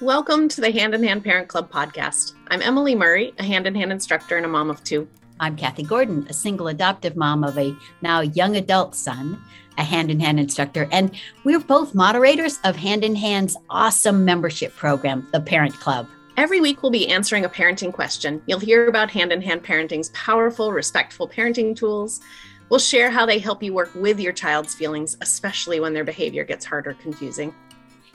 Welcome to the Hand in Hand Parent Club podcast. I'm Emily Murray, a hand in hand instructor and a mom of two. I'm Kathy Gordon, a single adoptive mom of a now young adult son, a hand in hand instructor, and we're both moderators of Hand in Hand's awesome membership program, the Parent Club. Every week, we'll be answering a parenting question. You'll hear about hand in hand parenting's powerful, respectful parenting tools. We'll share how they help you work with your child's feelings, especially when their behavior gets hard or confusing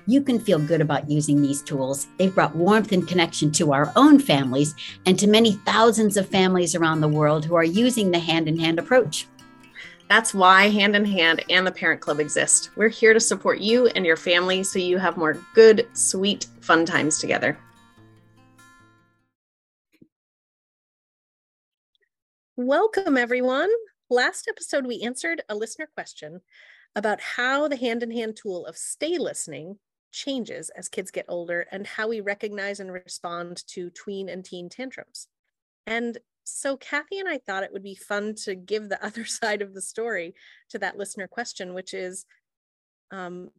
you can feel good about using these tools. They've brought warmth and connection to our own families and to many thousands of families around the world who are using the hand in hand approach. That's why Hand in Hand and the Parent Club exist. We're here to support you and your family so you have more good, sweet, fun times together. Welcome, everyone. Last episode, we answered a listener question about how the hand in hand tool of stay listening changes as kids get older and how we recognize and respond to tween and teen tantrums. And so Kathy and I thought it would be fun to give the other side of the story to that listener question, which is um,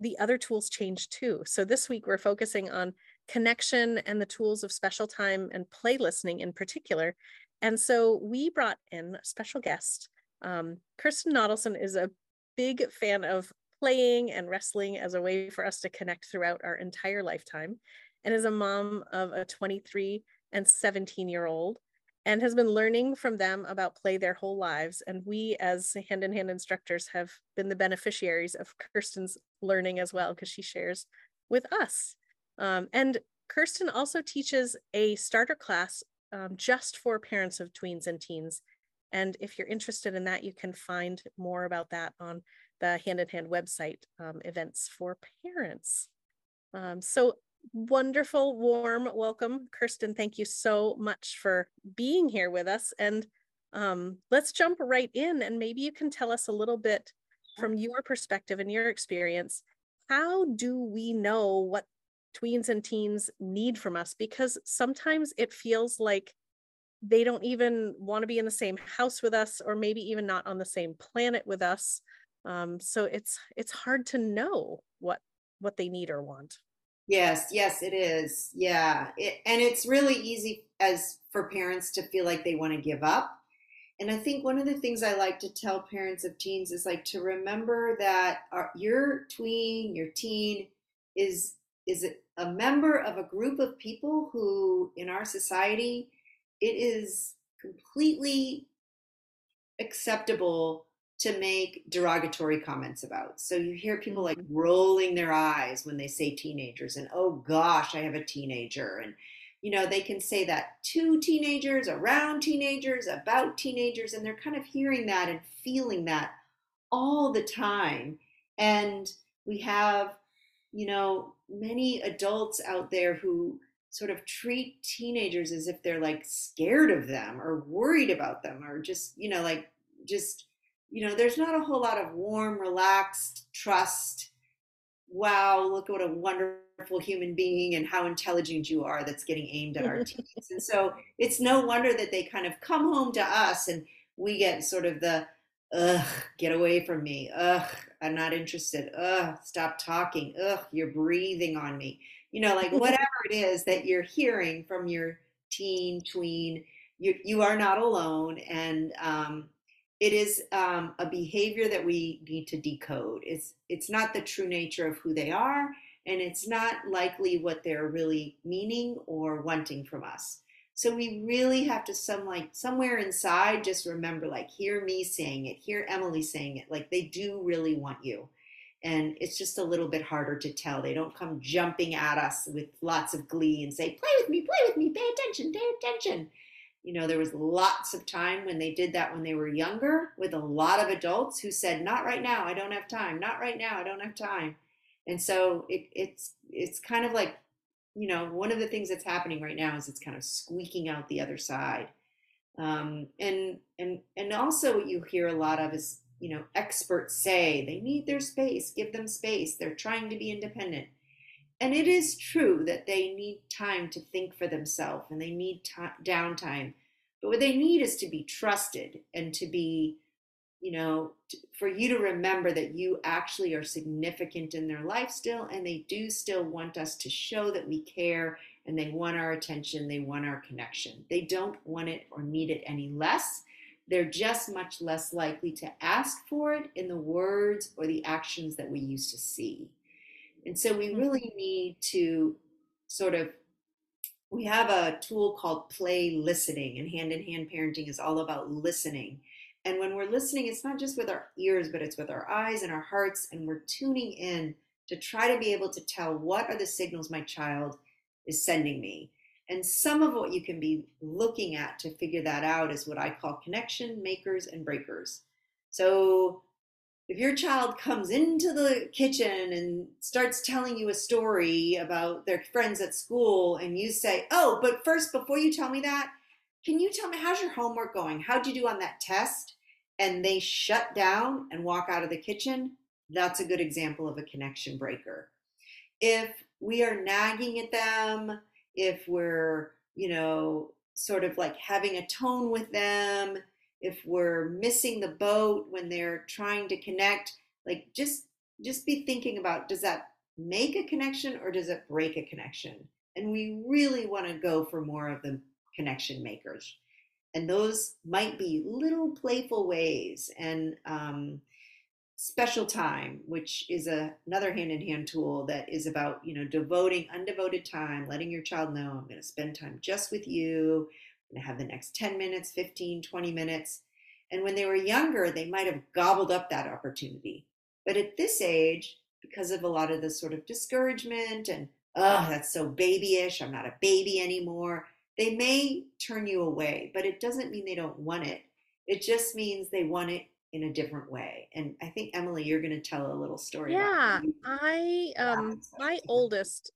the other tools change too. So this week we're focusing on connection and the tools of special time and play listening in particular. And so we brought in a special guest. Um, Kirsten Nottleson is a big fan of playing and wrestling as a way for us to connect throughout our entire lifetime, and is a mom of a 23 and 17 year old, and has been learning from them about play their whole lives. And we, as hand in hand instructors, have been the beneficiaries of Kirsten's learning as well, because she shares with us. Um, and Kirsten also teaches a starter class um, just for parents of tweens and teens. And if you're interested in that, you can find more about that on the Hand in Hand website um, events for parents. Um, so wonderful, warm welcome, Kirsten. Thank you so much for being here with us. And um, let's jump right in, and maybe you can tell us a little bit from your perspective and your experience. How do we know what tweens and teens need from us? Because sometimes it feels like they don't even want to be in the same house with us, or maybe even not on the same planet with us um, so it's it's hard to know what what they need or want. Yes yes it is. Yeah it, and it's really easy as for parents to feel like they want to give up. And i think one of the things i like to tell parents of teens is like to remember that our, your tween your teen is is a member of a group of people who in our society it is completely acceptable to make derogatory comments about. So you hear people like rolling their eyes when they say teenagers and oh gosh, I have a teenager and you know, they can say that to teenagers, around teenagers, about teenagers and they're kind of hearing that and feeling that all the time. And we have, you know, many adults out there who sort of treat teenagers as if they're like scared of them or worried about them or just, you know, like just you know, there's not a whole lot of warm, relaxed trust. Wow, look what a wonderful human being and how intelligent you are that's getting aimed at our teens. And so it's no wonder that they kind of come home to us and we get sort of the, ugh, get away from me. Ugh, I'm not interested. Ugh, stop talking. Ugh, you're breathing on me. You know, like whatever it is that you're hearing from your teen, tween, you, you are not alone. And, um, it is um, a behavior that we need to decode. It's it's not the true nature of who they are, and it's not likely what they're really meaning or wanting from us. So we really have to some like somewhere inside just remember like hear me saying it, hear Emily saying it. Like they do really want you. And it's just a little bit harder to tell. They don't come jumping at us with lots of glee and say, play with me, play with me, pay attention, pay attention you know, there was lots of time when they did that when they were younger with a lot of adults who said, "Not right now. I don't have time. Not right now. I don't have time." And so it, it's it's kind of like, you know, one of the things that's happening right now is it's kind of squeaking out the other side. Um, and and and also what you hear a lot of is, you know, experts say they need their space. Give them space. They're trying to be independent and it is true that they need time to think for themselves and they need downtime. But what they need is to be trusted and to be you know, for you to remember that you actually are significant in their life still, and they do still want us to show that we care and they want our attention, they want our connection. They don't want it or need it any less. They're just much less likely to ask for it in the words or the actions that we used to see. And so we mm-hmm. really need to sort of we have a tool called play listening and hand in hand parenting is all about listening and when we're listening, it's not just with our ears, but it's with our eyes and our hearts, and we're tuning in to try to be able to tell what are the signals my child is sending me. And some of what you can be looking at to figure that out is what I call connection makers and breakers. So if your child comes into the kitchen and starts telling you a story about their friends at school, and you say, Oh, but first, before you tell me that, can you tell me how's your homework going? How'd you do on that test? And they shut down and walk out of the kitchen. That's a good example of a connection breaker. If we are nagging at them, if we're, you know, sort of like having a tone with them, if we're missing the boat when they're trying to connect, like just just be thinking about does that make a connection or does it break a connection? And we really want to go for more of the connection makers. And those might be little playful ways and um, special time, which is a, another hand in hand tool that is about, you know, devoting undevoted time, letting your child know I'm going to spend time just with you. Going to have the next 10 minutes, 15, 20 minutes. And when they were younger, they might have gobbled up that opportunity. But at this age, because of a lot of the sort of discouragement and, oh, that's so babyish, I'm not a baby anymore, they may turn you away, but it doesn't mean they don't want it. It just means they want it in a different way. And I think Emily, you're going to tell a little story. Yeah, I um my oldest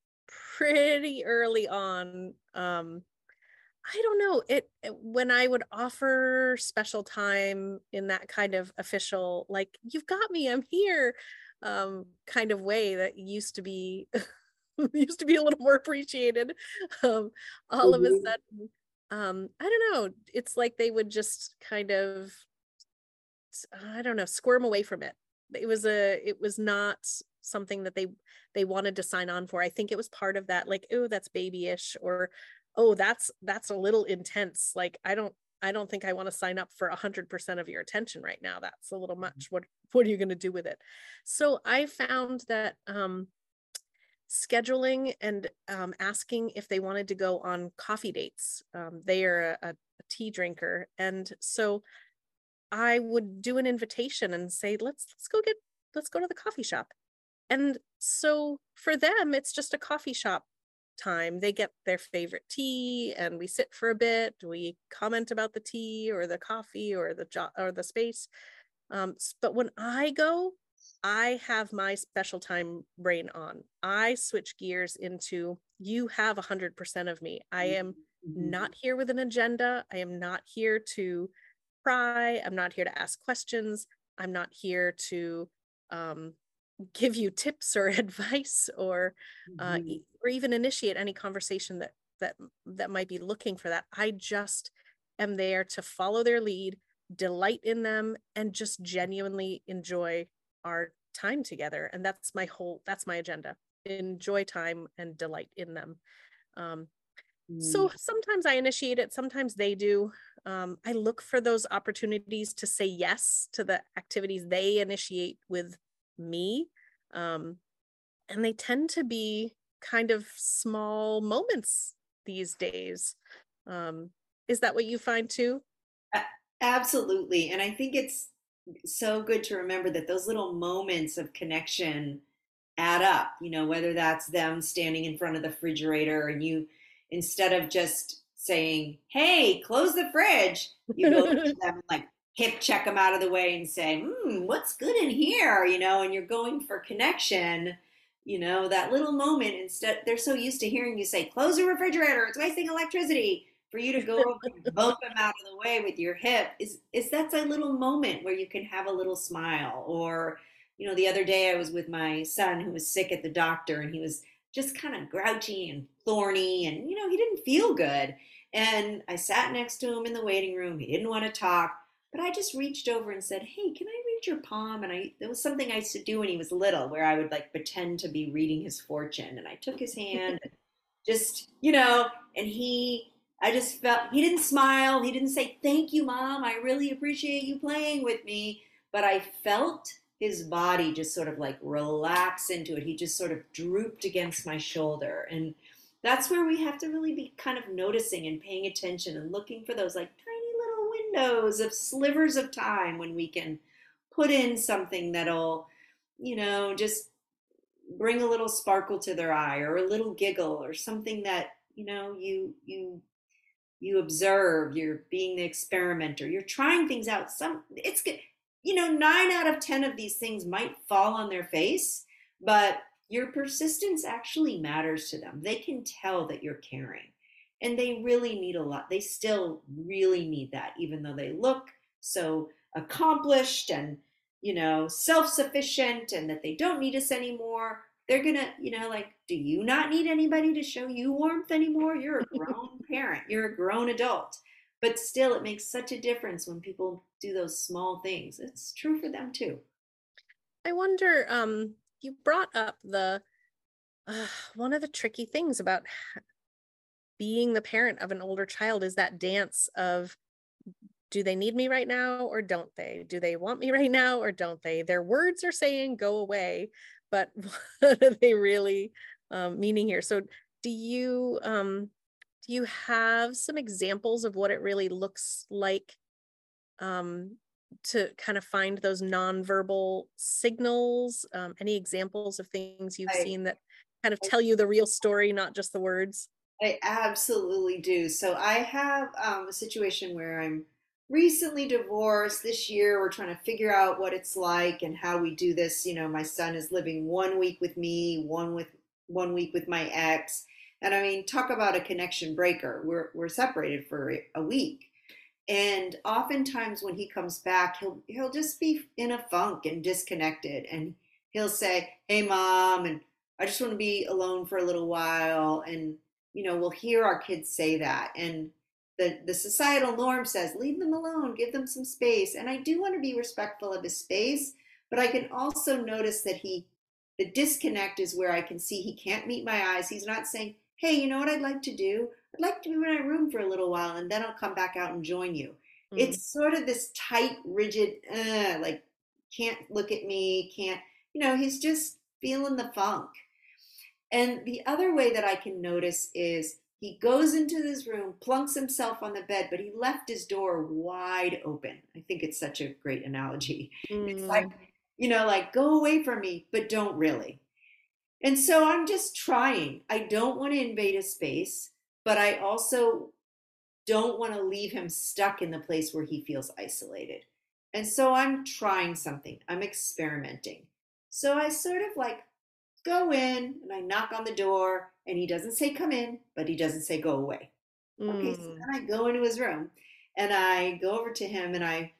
pretty early on um I don't know it when I would offer special time in that kind of official like you've got me I'm here um kind of way that used to be used to be a little more appreciated. Um, all mm-hmm. of a mm-hmm. sudden, um, I don't know. It's like they would just kind of, I don't know, squirm away from it. It was a, it was not something that they they wanted to sign on for. I think it was part of that, like, oh, that's babyish, or oh, that's that's a little intense. Like, I don't I don't think I want to sign up for 100% of your attention right now. That's a little mm-hmm. much. What what are you going to do with it? So I found that um scheduling and um, asking if they wanted to go on coffee dates. Um, they are a, a, tea drinker, and so I would do an invitation and say, "Let's let's go get let's go to the coffee shop." And so for them, it's just a coffee shop time. They get their favorite tea, and we sit for a bit. We comment about the tea or the coffee or the job or the space. Um, but when I go, I have my special time brain on. I switch gears into you have 100% of me. I am mm-hmm. not here with an agenda. I am not here to pry. I'm not here to ask questions. I'm not here to um, give you tips or advice or uh, mm-hmm. Or even initiate any conversation that that that might be looking for that. I just am there to follow their lead, delight in them, and just genuinely enjoy our time together. And that's my whole that's my agenda. Enjoy time and delight in them. Um, mm. so sometimes i initiate it sometimes they do. Um, i look for those opportunities to say yes to the activities they initiate with me. Um, and they tend to be kind of small moments these days um, is that what you find too absolutely and i think it's so good to remember that those little moments of connection add up, you know, whether that's them standing in front of the refrigerator and you, instead of just saying, hey, close the fridge, you go to them and like hip check them out of the way and say, hmm, what's good in here, you know, and you're going for connection. You know, that little moment, instead, they're so used to hearing you say, close the refrigerator, it's wasting electricity for you to go over and bump them out of the way with your hip is is that's a little moment where you can have a little smile or you know the other day i was with my son who was sick at the doctor and he was just kind of grouchy and thorny and you know he didn't feel good. And i sat next to him in the waiting room he didn't want to talk but I just reached over and said, "Hey, can I your palm?" And I it was something I used to do when he was little, where I would like pretend to be reading his fortune, and I took his hand, just you know, and he. I just felt he didn't smile. He didn't say, Thank you, mom. I really appreciate you playing with me. But I felt his body just sort of like relax into it. He just sort of drooped against my shoulder. And that's where we have to really be kind of noticing and paying attention and looking for those like tiny little windows of slivers of time when we can put in something that'll, you know, just bring a little sparkle to their eye or a little giggle or something that, you know, you you you observe, you're being the experimenter, you're trying things out. Some it's good. You know, nine out of 10 of these things might fall on their face, but your persistence actually matters to them. They can tell that you're caring and they really need a lot they still really need that even though they look so accomplished and you know self-sufficient and that they don't need us anymore they're gonna you know like do you not need anybody to show you warmth anymore? You're a grown parent. You're a grown adult. But still it makes such a difference when people do those small things. It's true for them too. I wonder um you brought up the uh, one of the tricky things about being the parent of an older child is that dance of do they need me right now or don't they? Do they want me right now or don't they? Their words are saying go away, but what are they really um, meaning here? So, do you um, do you have some examples of what it really looks like um, to kind of find those nonverbal signals? Um, any examples of things you've I, seen that kind of tell you the real story, not just the words? I absolutely do. So I have um, a situation where I'm recently divorced this year. We're trying to figure out what it's like and how we do this. You know, my son is living one week with me, one with one week with my ex. And I mean, talk about a connection breaker. We're we're separated for a week. And oftentimes when he comes back, he'll he'll just be in a funk and disconnected and he'll say, "Hey mom," and I just want to be alone for a little while and you know, we'll hear our kids say that. And the, the societal norm says, leave them alone, give them some space. And I do want to be respectful of his space, but I can also notice that he, the disconnect is where I can see he can't meet my eyes. He's not saying, hey, you know what I'd like to do? I'd like to be in my room for a little while and then I'll come back out and join you. Mm-hmm. It's sort of this tight, rigid, uh, like, can't look at me, can't, you know, he's just feeling the funk. And the other way that I can notice is he goes into this room, plunks himself on the bed, but he left his door wide open. I think it's such a great analogy. Mm. It's like, you know, like go away from me, but don't really. And so I'm just trying. I don't want to invade his space, but I also don't want to leave him stuck in the place where he feels isolated. And so I'm trying something, I'm experimenting. So I sort of like go in, and I knock on the door, and he doesn't say come in, but he doesn't say go away. Mm. Okay, so mm. then I go into his room and I go over to him and I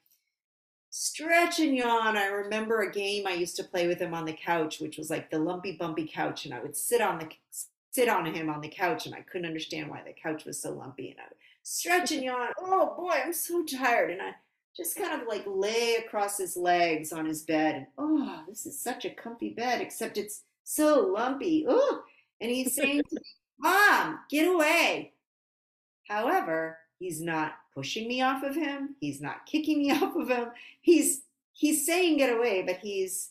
stretch and yawn. I remember a game I used to play with him on the couch, which was like the lumpy bumpy couch, and I would sit on the sit on him on the couch, and I couldn't understand why the couch was so lumpy, and I would stretch and yawn. Oh boy, I'm so tired, and I just kind of like lay across his legs on his bed, and oh, this is such a comfy bed, except it's so lumpy. Ooh. And he's saying, Mom, get away. However, he's not pushing me off of him. He's not kicking me off of him. He's he's saying get away, but he's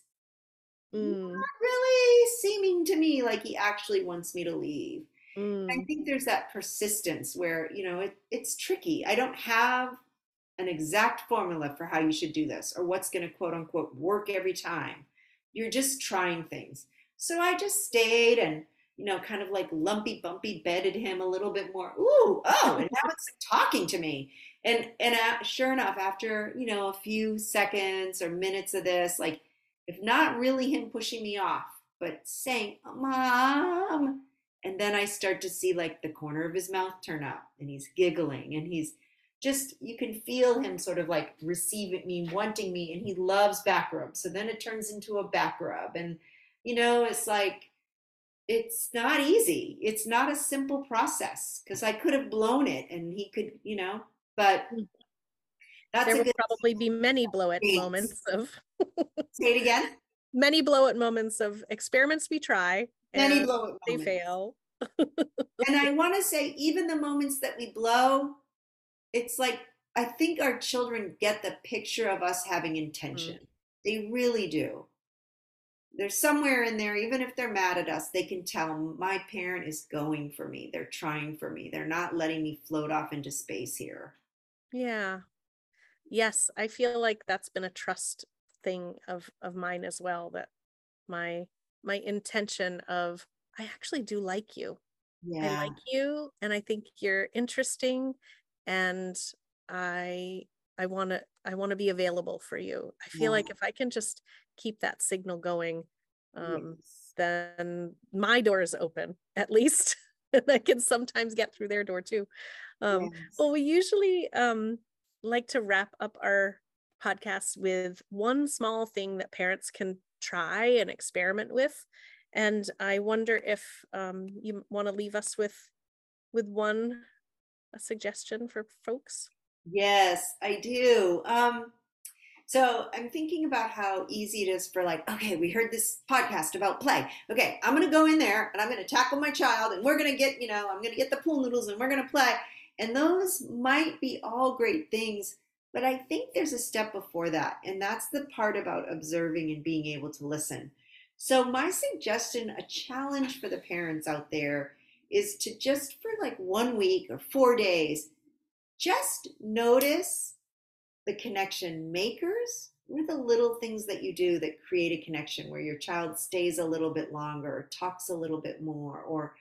mm. not really seeming to me like he actually wants me to leave. Mm. I think there's that persistence where, you know, it, it's tricky. I don't have an exact formula for how you should do this or what's going to quote unquote work every time. You're just trying things. So I just stayed and, you know, kind of like lumpy bumpy bedded him a little bit more. Ooh, oh, and now it's talking to me. And and uh, sure enough, after you know a few seconds or minutes of this, like if not really him pushing me off, but saying, "Mom," and then I start to see like the corner of his mouth turn up, and he's giggling, and he's just you can feel him sort of like receiving me, wanting me, and he loves back rub. So then it turns into a back rub, and you know, it's like, it's not easy. It's not a simple process because I could have blown it and he could, you know, but mm. That's there a will good probably be many blow it moments of say it again. many blow it moments of experiments we try Many and blow it they moments. fail. and I want to say, even the moments that we blow, it's like I think our children get the picture of us having intention. They really do. There's somewhere in there, even if they're mad at us, they can tell my parent is going for me. They're trying for me. They're not letting me float off into space here. Yeah. Yes, I feel like that's been a trust thing of of mine as well that my my intention of I actually do like you. Yeah. I like you and I think you're interesting and I I want to I want to be available for you. I feel like if I can just keep that signal going um Yes. then my door is open at least and I can sometimes get through their door too. Um Yes. well we usually um like to wrap up our podcast with one small thing that parents can try and experiment with and I wonder if um, you want to leave us with with one a suggestion for folks. Yes, I do. Um, so I'm thinking about how easy it is for like, okay, we heard this podcast about play. Okay, I'm gonna go in there and I'm gonna tackle my child and we're gonna get, you know, I'm gonna get the pool noodles and we're gonna play. And those might be all great things, but I think there's a step before that, and that's the part about observing and being able to listen. So my suggestion, a challenge for the parents out there, is to just for like one week or four days, just notice the connection makers. What are the little things that you do that create a connection where your child stays a little bit longer, talks a little bit more, or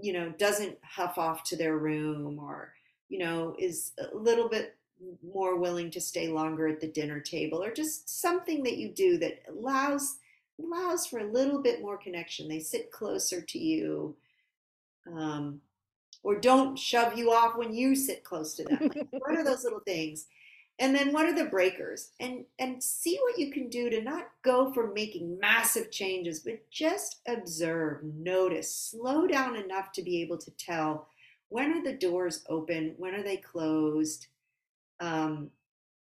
you know, doesn't huff off to their room, or you know, is a little bit more willing to stay longer at the dinner table, or just something that you do that allows allows for a little bit more connection. They sit closer to you. Um, or don't shove you off when you sit close to them. Like, what are those little things? And then what are the breakers? And and see what you can do to not go for making massive changes, but just observe, notice, slow down enough to be able to tell when are the doors open, when are they closed, um,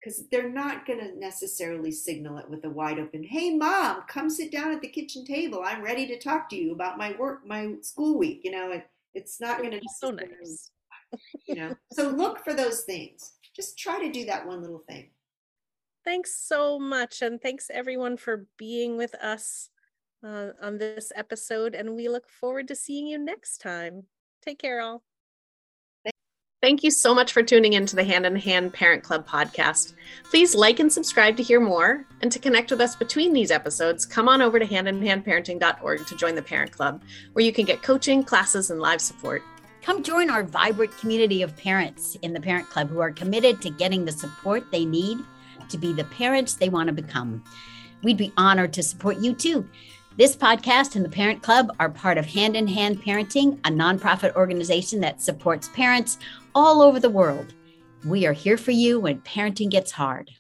because they're not going to necessarily signal it with a wide open hey mom come sit down at the kitchen table i'm ready to talk to you about my work my school week you know it, it's not going to Be so nice. you know so look for those things just try to do that one little thing Thanks so much, and thanks everyone for being with us uh, on this episode. And we look forward to seeing you next time. Take care, all. Thank you so much for tuning into the Hand in Hand Parent Club podcast. Please like and subscribe to hear more. And to connect with us between these episodes, come on over to handinhandparenting.org to join the Parent Club, where you can get coaching, classes, and live support. Come join our vibrant community of parents in the Parent Club who are committed to getting the support they need to be the parents they want to become. We'd be honored to support you too. This podcast and the Parent Club are part of Hand in Hand Parenting, a nonprofit organization that supports parents all over the world. We are here for you when parenting gets hard.